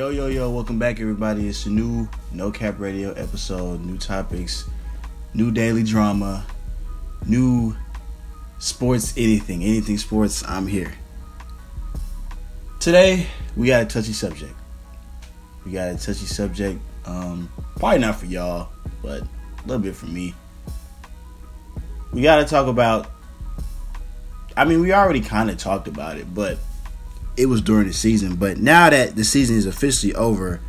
Yo, yo, yo, welcome back, everybody. It's a new No Cap Radio episode, new topics, new daily drama, new sports, anything, anything sports, I'm here. Today, we got a touchy subject. We got a touchy subject, um, probably not for y'all, but a little bit for me. We got to talk about, I mean, we already kind of talked about it, but it was during the season. But now that the season is officially over,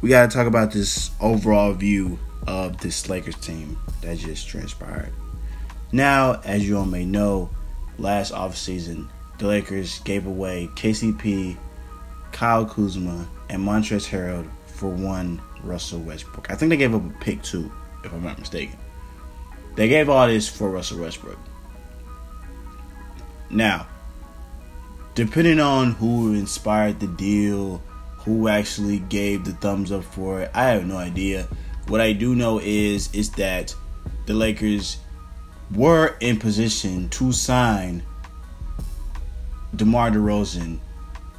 we got to talk about this overall view of this Lakers team that just transpired. Now, as you all may know, last offseason, the Lakers gave away KCP, Kyle Kuzma, and Montrezl Harrell for one Russell Westbrook. I think they gave up a pick too, if I'm not mistaken. They gave all this for Russell Westbrook. Now, depending on who inspired the deal, who actually gave the thumbs up for it, I have no idea. What I do know is is that the Lakers were in position to sign DeMar DeRozan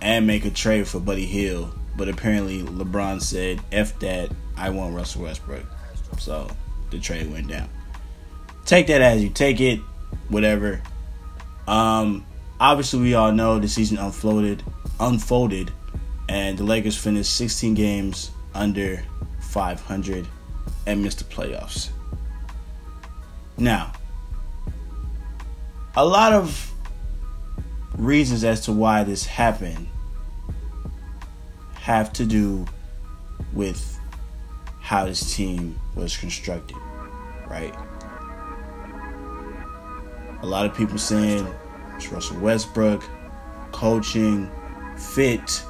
and make a trade for Buddy Hield, but apparently LeBron said, "F that, I want Russell Westbrook." So the trade went down. Take that as you take it, whatever. Um, obviously we all know the season unfolded unfolded and the Lakers finished 16 games under 500 and missed the playoffs. Now, a lot of reasons as to why this happened have to do with how this team was constructed, right? A lot of people saying it's Russell Westbrook, coaching, fit.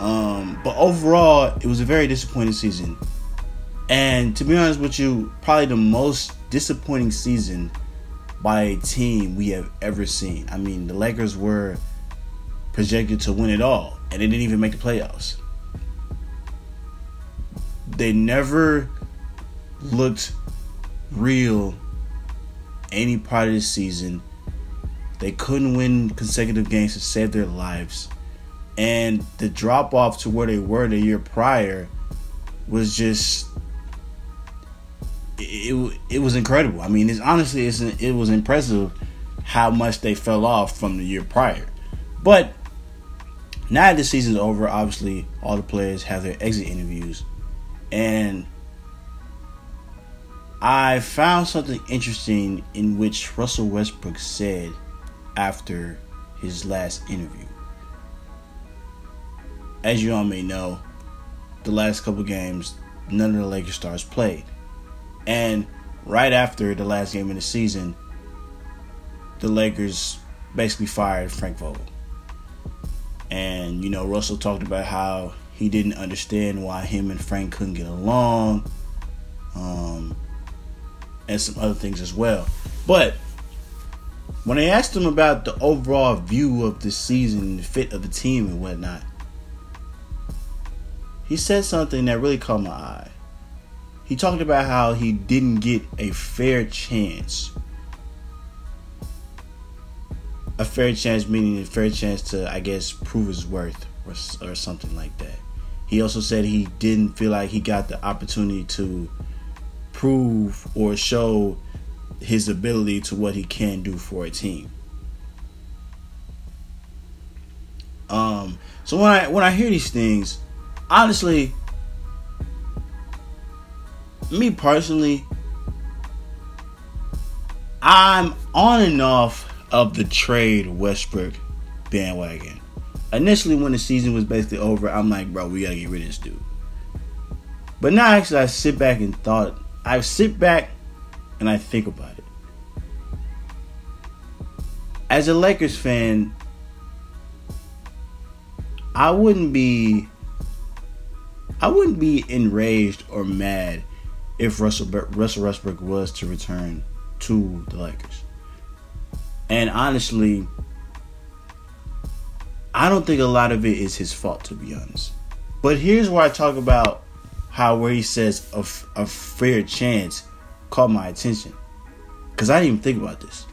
Um, but overall, it was a very disappointing season. And to be honest with you, probably the most disappointing season by a team we have ever seen. I mean, the Lakers were projected to win it all, and they didn't even make the playoffs. They never looked real any part of the season. They couldn't win consecutive games to save their lives. And the drop off to where they were the year prior was just it, it was incredible. I mean, it's honestly it's it was impressive how much they fell off from the year prior. But now that the season's over, obviously all the players have their exit interviews, and I found something interesting in which Russell Westbrook said after his last interview. As you all may know, the last couple games, none of the Lakers stars played. And right after the last game of the season, the Lakers basically fired Frank Vogel. And, you know, Russell talked about how he didn't understand why him and Frank couldn't get along. Um, and some other things as well. But when I asked him about the overall view of the season, the fit of the team, and whatnot, he said something that really caught my eye. He talked about how he didn't get a fair chance. A fair chance meaning a fair chance to, I guess, prove his worth or, or something like that. He also said he didn't feel like he got the opportunity to prove or show his ability to what he can do for a team. Um, so when I when I hear these things, honestly, me personally, I'm on and off of the trade Westbrook bandwagon. Initially, when the season was basically over, I'm like, bro, we gotta get rid of this dude. But now, actually, I sit back and thought, I sit back and I think about it. As a Lakers fan, I wouldn't be I wouldn't be enraged or mad if Russell Russell Westbrook was to return to the Lakers. And honestly, I don't think a lot of it is his fault to be honest. But here's where I talk about how where he says a, a fair chance caught my attention because I didn't even think about this.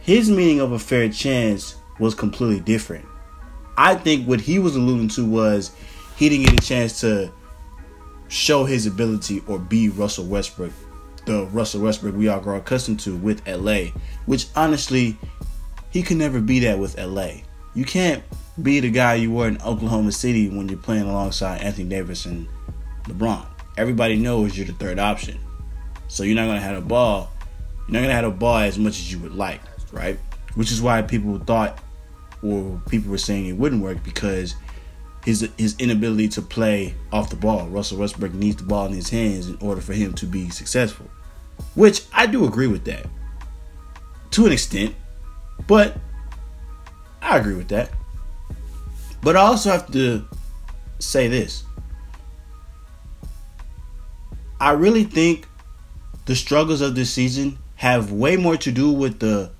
His meaning of a fair chance was completely different. I think what he was alluding to was he didn't get a chance to show his ability or be Russell Westbrook, the Russell Westbrook we all grow accustomed to with LA, which honestly, he could never be that with LA. You can't be the guy you were in Oklahoma City when you're playing alongside Anthony Davis and LeBron. Everybody knows you're the third option. So you're not gonna have a ball. You're not gonna have a ball as much as you would like, right? Which is why people thought or people were saying it wouldn't work because his his inability to play off the ball. Russell Westbrook needs the ball in his hands in order for him to be successful. Which I do agree with that. To an extent. But I agree with that. But I also have to say this. I really think the struggles of this season have way more to do with the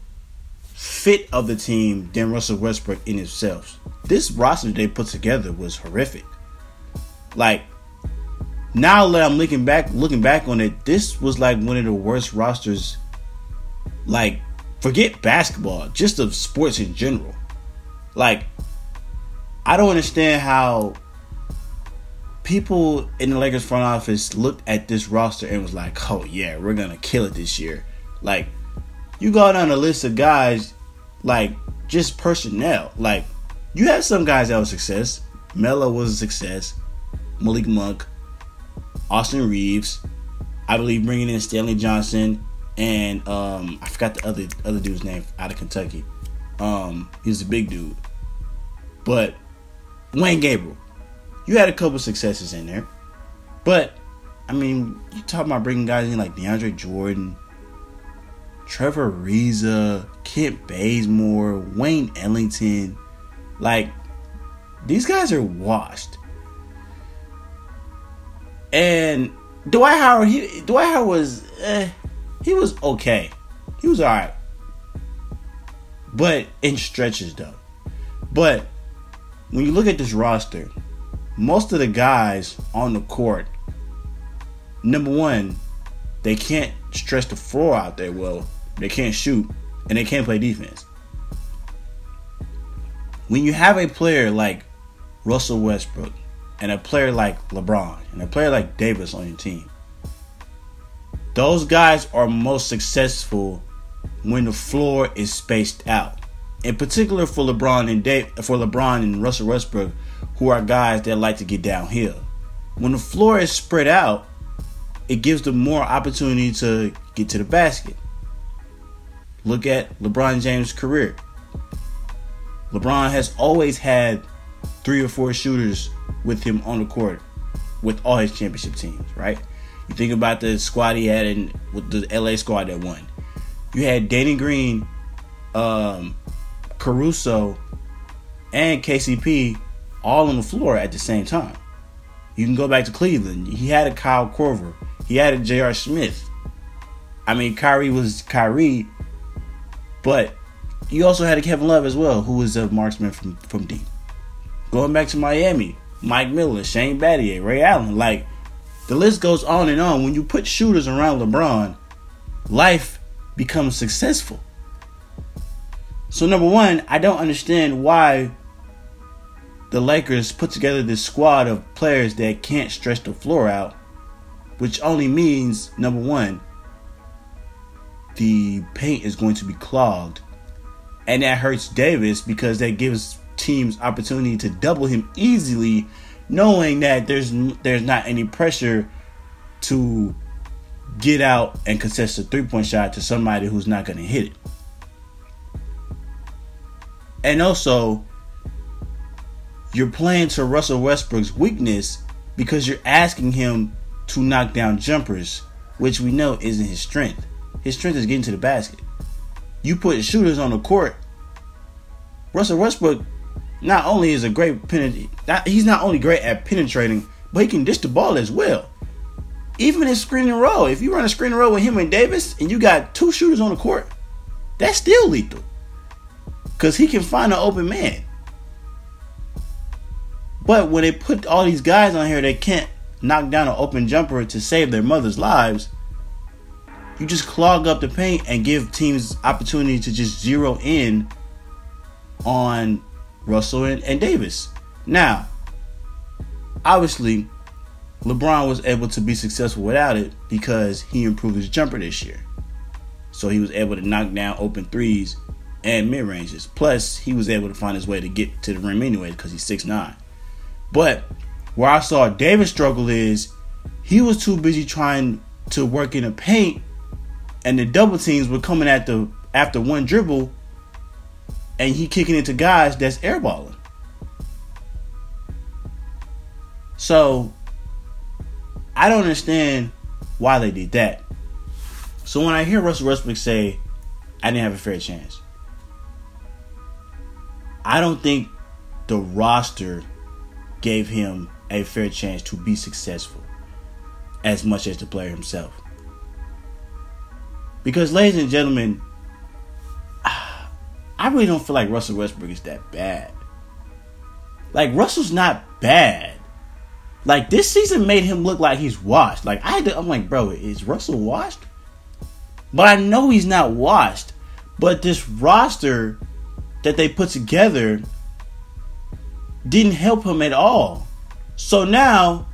fit of the team than Russell Westbrook in itself. This roster they put together was horrific. Like now that I'm looking back looking back on it, this was like one of the worst rosters like forget basketball, just of sports in general. Like I don't understand how people in the Lakers front office looked at this roster and was like, "Oh yeah, we're gonna kill it this year." Like, you go down a list of guys, like just personnel. Like, you have some guys that were success. Melo was a success. Malik Monk, Austin Reaves, I believe bringing in Stanley Johnson and um, I forgot the other other dude's name out of Kentucky. Um, he's a big dude, but Wenyen Gabriel. You had a couple successes in there. But, I mean, you talk about bringing guys in like DeAndre Jordan, Trevor Ariza, Kent Bazemore, Wayne Ellington. Like, these guys are washed. And Dwight Howard, he Dwight Howard was, eh, he was okay. He was alright. But in stretches though. But when you look at this roster, most of the guys on the court, number one, they can't stretch the floor out there well. They can't shoot and they can't play defense. When you have a player like Russell Westbrook and a player like LeBron and a player like Davis on your team, those guys are most successful when the floor is spaced out in particular for LeBron and Dave, for LeBron and Russell Westbrook, who are guys that like to get downhill. When the floor is spread out, it gives them more opportunity to get to the basket. Look at LeBron James' career. LeBron has always had three or four shooters with him on the court with all his championship teams, right? You think about the squad he had in with the LA squad that won. You had Danny Green, um, Caruso, and KCP all on the floor at the same time. You can go back to Cleveland. He had a Kyle Korver. He had a J.R. Smith. I mean, Kyrie was Kyrie, but you also had a Kevin Love as well, who was a marksman from, from deep. Going back to Miami, Mike Miller, Shane Battier, Ray Allen. Like, the list goes on and on. When you put shooters around LeBron, life becomes successful. So number one, I don't understand why the Lakers put together this squad of players that can't stretch the floor out, which only means number one, the paint is going to be clogged, and that hurts Davis because that gives teams opportunity to double him easily, knowing that there's there's not any pressure to get out and contest a three point shot to somebody who's not going to hit it. And also, you're playing to Russell Westbrook's weakness because you're asking him to knock down jumpers, which we know isn't his strength. His strength is getting to the basket. You put shooters on the court. Russell Westbrook not only is a great penetrating, he's not only great at penetrating, but he can dish the ball as well. Even in screen and roll, if you run a screen and roll with him and Davis, and you got two shooters on the court, that's still lethal. Because he can find an open man. But when they put all these guys on here, they can't knock down an open jumper to save their mother's lives. You just clog up the paint and give teams opportunity to just zero in on Russell and, and Davis. Now, obviously, LeBron was able to be successful without it because he improved his jumper this year. So he was able to knock down open threes and mid ranges. Plus, he was able to find his way to get to the rim anyway because he's six nine. But where I saw Davis struggle is he was too busy trying to work in the paint, and the double teams were coming at the after one dribble, and he kicking into guys that's airballing. So I don't understand why they did that. So when I hear Russell Westbrook say, I didn't have a fair chance, I don't think the roster gave him a fair chance to be successful as much as the player himself. Because, ladies and gentlemen, I really don't feel like Russell Westbrook is that bad. Like, Russell's not bad. Like, this season made him look like he's washed. Like, I to, I'm like, bro, is Russell washed? But I know he's not washed. But this roster that they put together didn't help him at all. So now,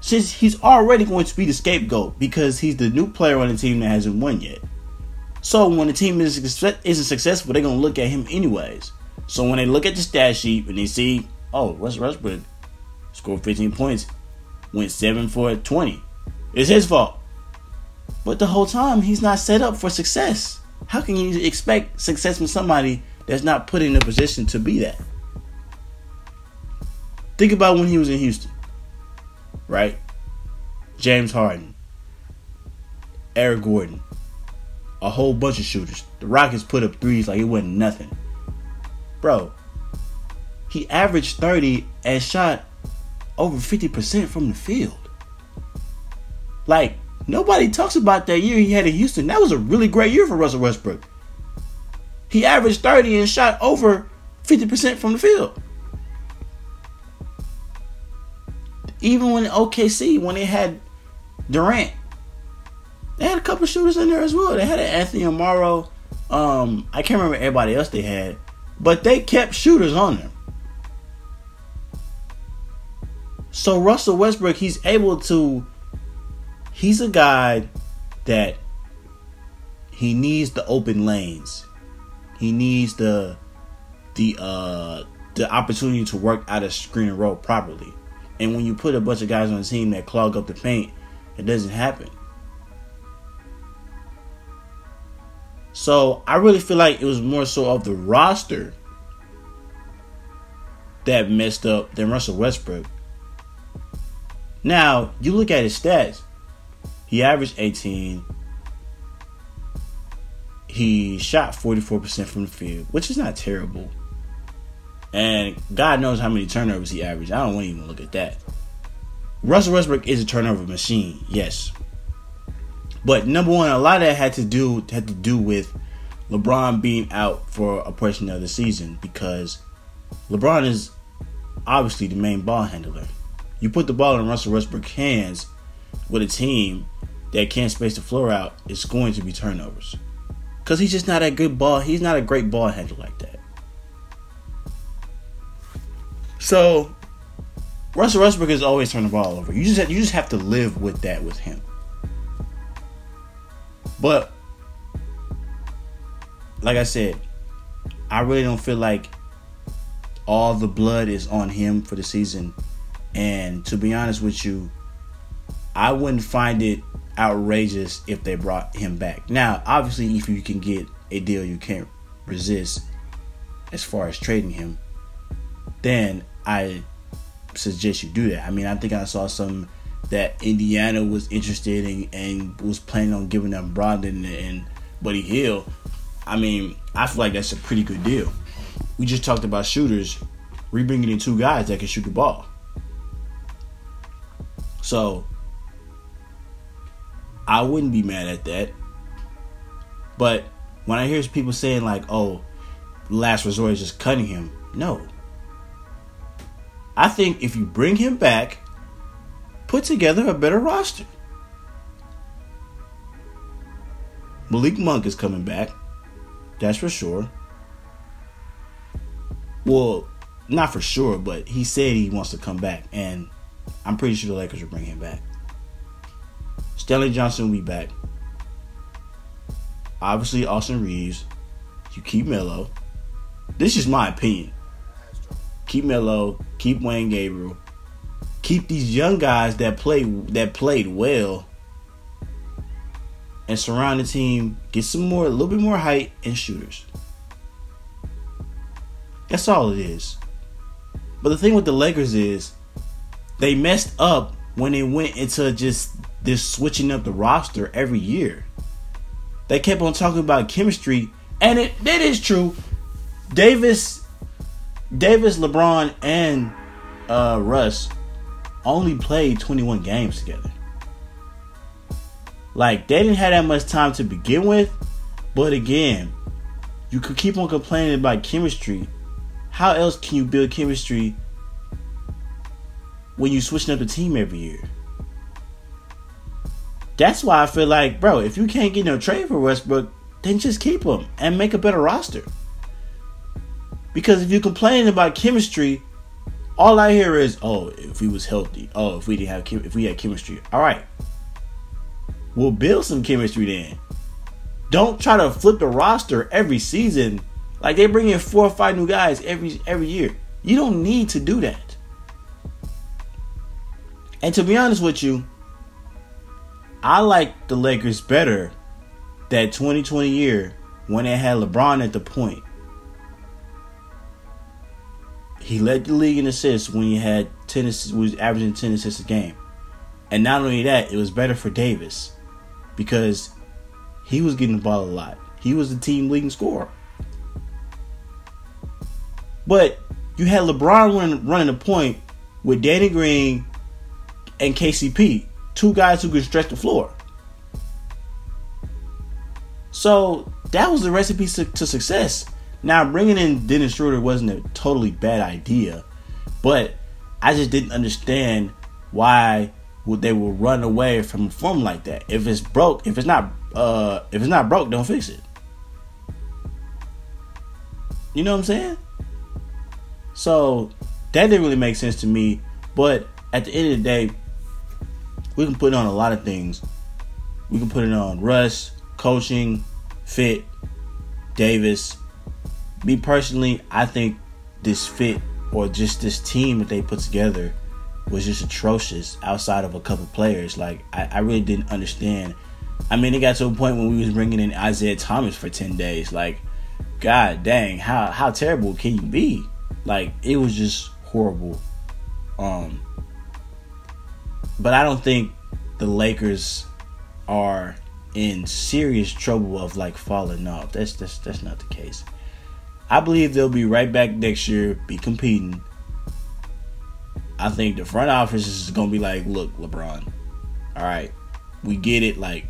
since he's already going to be the scapegoat because he's the new player on the team that hasn't won yet. So when the team is, isn't successful, they're going to look at him anyways. So when they look at the stat sheet and they see, oh, Russ Westbrook scored 15 points, went 7 for 20. It's his fault. But the whole time, he's not set up for success. How can you expect success from somebody that's not put in a position to be that? Think about when he was in Houston, right? James Harden, Eric Gordon, a whole bunch of shooters. The Rockets put up threes like it wasn't nothing. Bro, he averaged 30 and shot over 50% from the field. Like, nobody talks about that year he had in Houston. That was a really great year for Russell Westbrook. He averaged 30 and shot over 50% from the field. Even when OKC, when they had Durant, they had a couple shooters in there as well. They had an Anthony Morrow. Um, I can't remember everybody else they had, but they kept shooters on them. So Russell Westbrook, he's able to. He's a guy that he needs the open lanes. He needs the the uh the opportunity to work out a screen and roll properly. And when you put a bunch of guys on the team that clog up the paint, it doesn't happen. So I really feel like it was more so of the roster that messed up than Russell Westbrook. Now, you look at his stats. He averaged 18. He shot 44% from the field, which is not terrible. And God knows how many turnovers he averaged. I don't want to even look at that. Russell Westbrook is a turnover machine, yes. But number one, a lot of that had to do had to do with LeBron being out for a portion of the season because LeBron is obviously the main ball handler. You put the ball in Russell Westbrook's hands with a team that can't space the floor out, it's going to be turnovers. Because he's just not a good ball. He's not a great ball handler like that. So Russell Westbrook is always turning the ball over. You just have, you just have to live with that with him. But like I said, I really don't feel like all the blood is on him for the season and to be honest with you, I wouldn't find it outrageous if they brought him back. Now, obviously, if you can get a deal you can't resist as far as trading him, then I suggest you do that. I mean, I think I saw some that Indiana was interested in and was planning on giving them Brogdon and Buddy Hield. I mean, I feel like that's a pretty good deal. We just talked about shooters, re bringing in two guys that can shoot the ball. So I wouldn't be mad at that. But when I hear people saying like, "Oh, last resort is just cutting him," no. I think if you bring him back, put together a better roster. Malik Monk is coming back. That's for sure. Well, not for sure, but he said he wants to come back, and I'm pretty sure the Lakers will bring him back. Stanley Johnson will be back. Obviously, Austin Reaves. You keep Melo. This is my opinion. Keep Melo. Keep Wenyen Gabriel. Keep these young guys that play that played well, and surround the team. Get some more, a little bit more height and shooters. That's all it is. But the thing with the Lakers is they messed up when they went into just this switching up the roster every year. They kept on talking about chemistry, and it that is true. Davis, Davis, LeBron, and uh, Russ only played 21 games together. Like they didn't have that much time to begin with, but again, you could keep on complaining about chemistry. How else can you build chemistry when you switching up the team every year? That's why I feel like, bro, if you can't get no trade for Westbrook, then just keep him and make a better roster. Because if you're complaining about chemistry, all I hear is, "Oh, if we was healthy, oh, if we didn't have chem- if we had chemistry." All right, we'll build some chemistry then. Don't try to flip the roster every season. Like they bring in four or five new guys every every year. You don't need to do that. And to be honest with you, I like the Lakers better that 2020 year when they had LeBron at the point. He led the league in assists when he had 10 assists, was averaging 10 assists a game. And not only that, it was better for Davis because he was getting the ball a lot. He was the team leading scorer. But you had LeBron running, running the point with Danny Green and KCP two guys who could stretch the floor. So that was the recipe to success. Now bringing in Dennis Schroeder wasn't a totally bad idea, but I just didn't understand why would they would run away from a form like that. If it's broke, if it's not, uh, if it's not broke, don't fix it. You know what I'm saying? So that didn't really make sense to me. But at the end of the day, we can put on a lot of things. We can put it on Russ, coaching, fit, Davis. Me personally, I think this fit or just this team that they put together was just atrocious outside of a couple players. Like I, I really didn't understand. I mean, it got to a point when we was bringing in Isaiah Thomas for ten days. Like, God dang, how how terrible can you be? Like, it was just horrible. Um, but I don't think the Lakers are in serious trouble of like falling off. That's that's that's not the case. I believe they'll be right back next year, be competing. I think the front office is gonna be like, look, LeBron, all right, we get it. Like,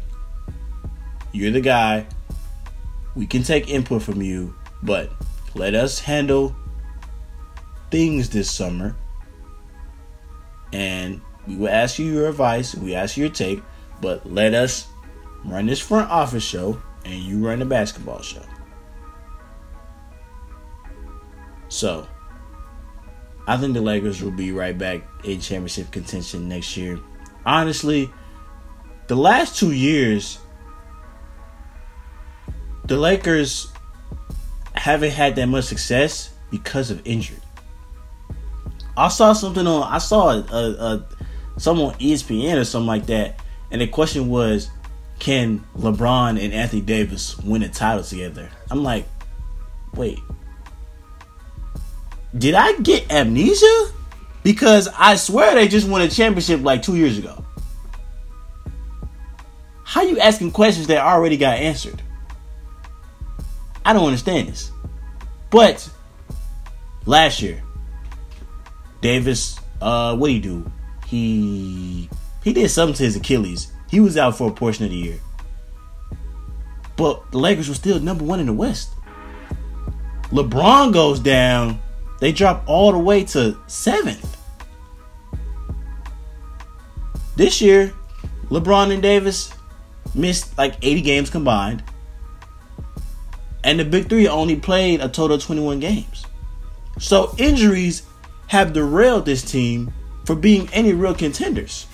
you're the guy. We can take input from you, but let us handle things this summer. And we will ask you your advice, we ask you your take, but let us run this front office show and you run the basketball show. So, I think the Lakers will be right back in championship contention next year. Honestly, the last two years, the Lakers haven't had that much success because of injury. I saw something on. I saw a, a, some on ESPN or something like that, and the question was, can LeBron and Anthony Davis win a title together? I'm like, wait, did I get amnesia? Because I swear they just won a championship like two years ago. How you asking questions that already got answered? I don't understand this. But last year, Davis, uh, what do you do? he he did something to his Achilles. He was out for a portion of the year. But the Lakers were still number one in the West. LeBron goes down. They drop all the way to seventh. This year, LeBron and Davis missed like 80 games combined. And the Big Three only played a total of 21 games. So injuries have derailed this team for being any real contenders.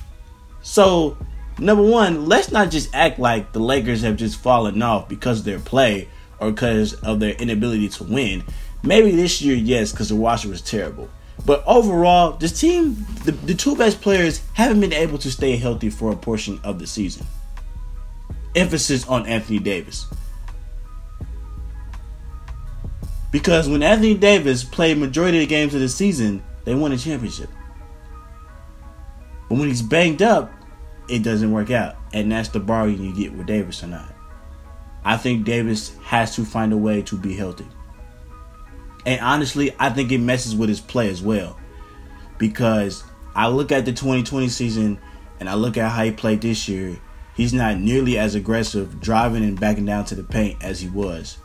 So, number one, let's not just act like the Lakers have just fallen off because of their play or because of their inability to win. Maybe this year, yes, because the roster was terrible. But overall, this team, the, the two best players, haven't been able to stay healthy for a portion of the season. Emphasis on Anthony Davis. Because when Anthony Davis played majority of the games of the season, they won a championship. But when he's banged up, it doesn't work out. And that's the bargain you get with Davis or not. I think Davis has to find a way to be healthy. And honestly, I think it messes with his play as well. Because I look at the 2020 season and I look at how he played this year. He's not nearly as aggressive driving and backing down to the paint as he was.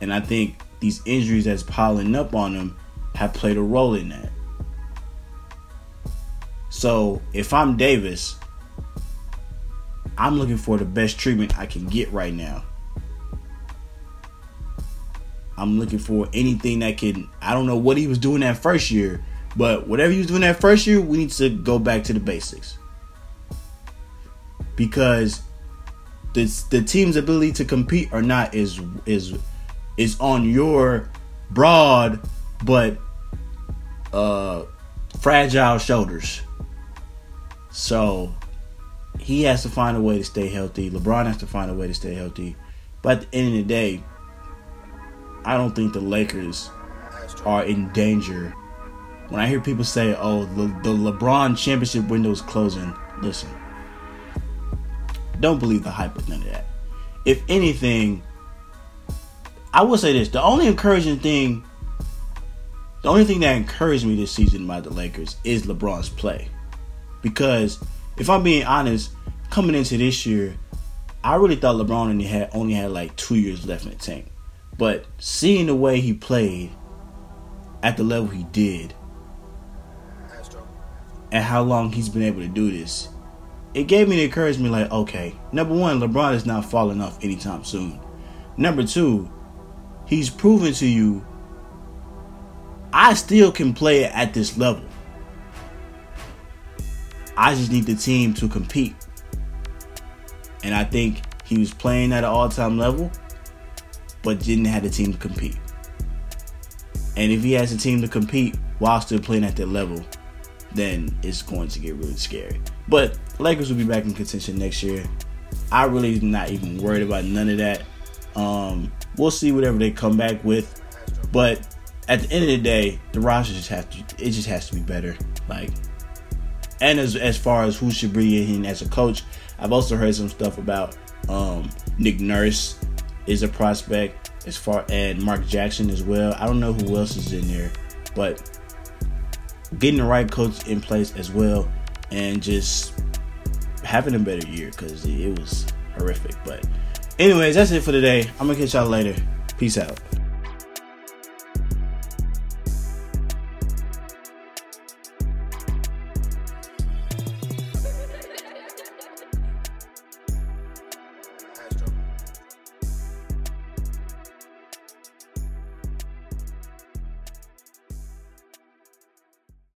And I think these injuries that's piling up on him have played a role in that. So if I'm Davis, I'm looking for the best treatment I can get right now. I'm looking for anything that can. I don't know what he was doing that first year, but whatever he was doing that first year, we need to go back to the basics. Because the the team's ability to compete or not is is is on your broad but uh fragile shoulders. So he has to find a way to stay healthy. LeBron has to find a way to stay healthy. But at the end of the day, I don't think the Lakers are in danger. When I hear people say, "Oh, the, the LeBron championship window is closing," listen, don't believe the hype of none of that. If anything, I will say this: the only encouraging thing, the only thing that encouraged me this season by the Lakers is LeBron's play. Because if I'm being honest, coming into this year, I really thought LeBron only had only had like two years left in the tank. But seeing the way he played at the level he did, and how long he's been able to do this, it gave me the encouragement like, okay, number one, LeBron is not falling off anytime soon. Number two, he's proven to you I still can play at this level. I just need the team to compete. And I think he was playing at an all time level, but didn't have the team to compete. And if he has a team to compete while still playing at that level, then it's going to get really scary. But Lakers will be back in contention next year. I really not even worried about none of that. Um, we'll see whatever they come back with. But at the end of the day, the roster just have to it just has to be better. Like and as as far as who should bring in as a coach, I've also heard some stuff about um, Nick Nurse is a prospect as far and Mark Jackson as well. I don't know who else is in there, but getting the right coach in place as well, and just having a better year because it was horrific. But anyways, that's it for today. I'm gonna catch y'all later. Peace out.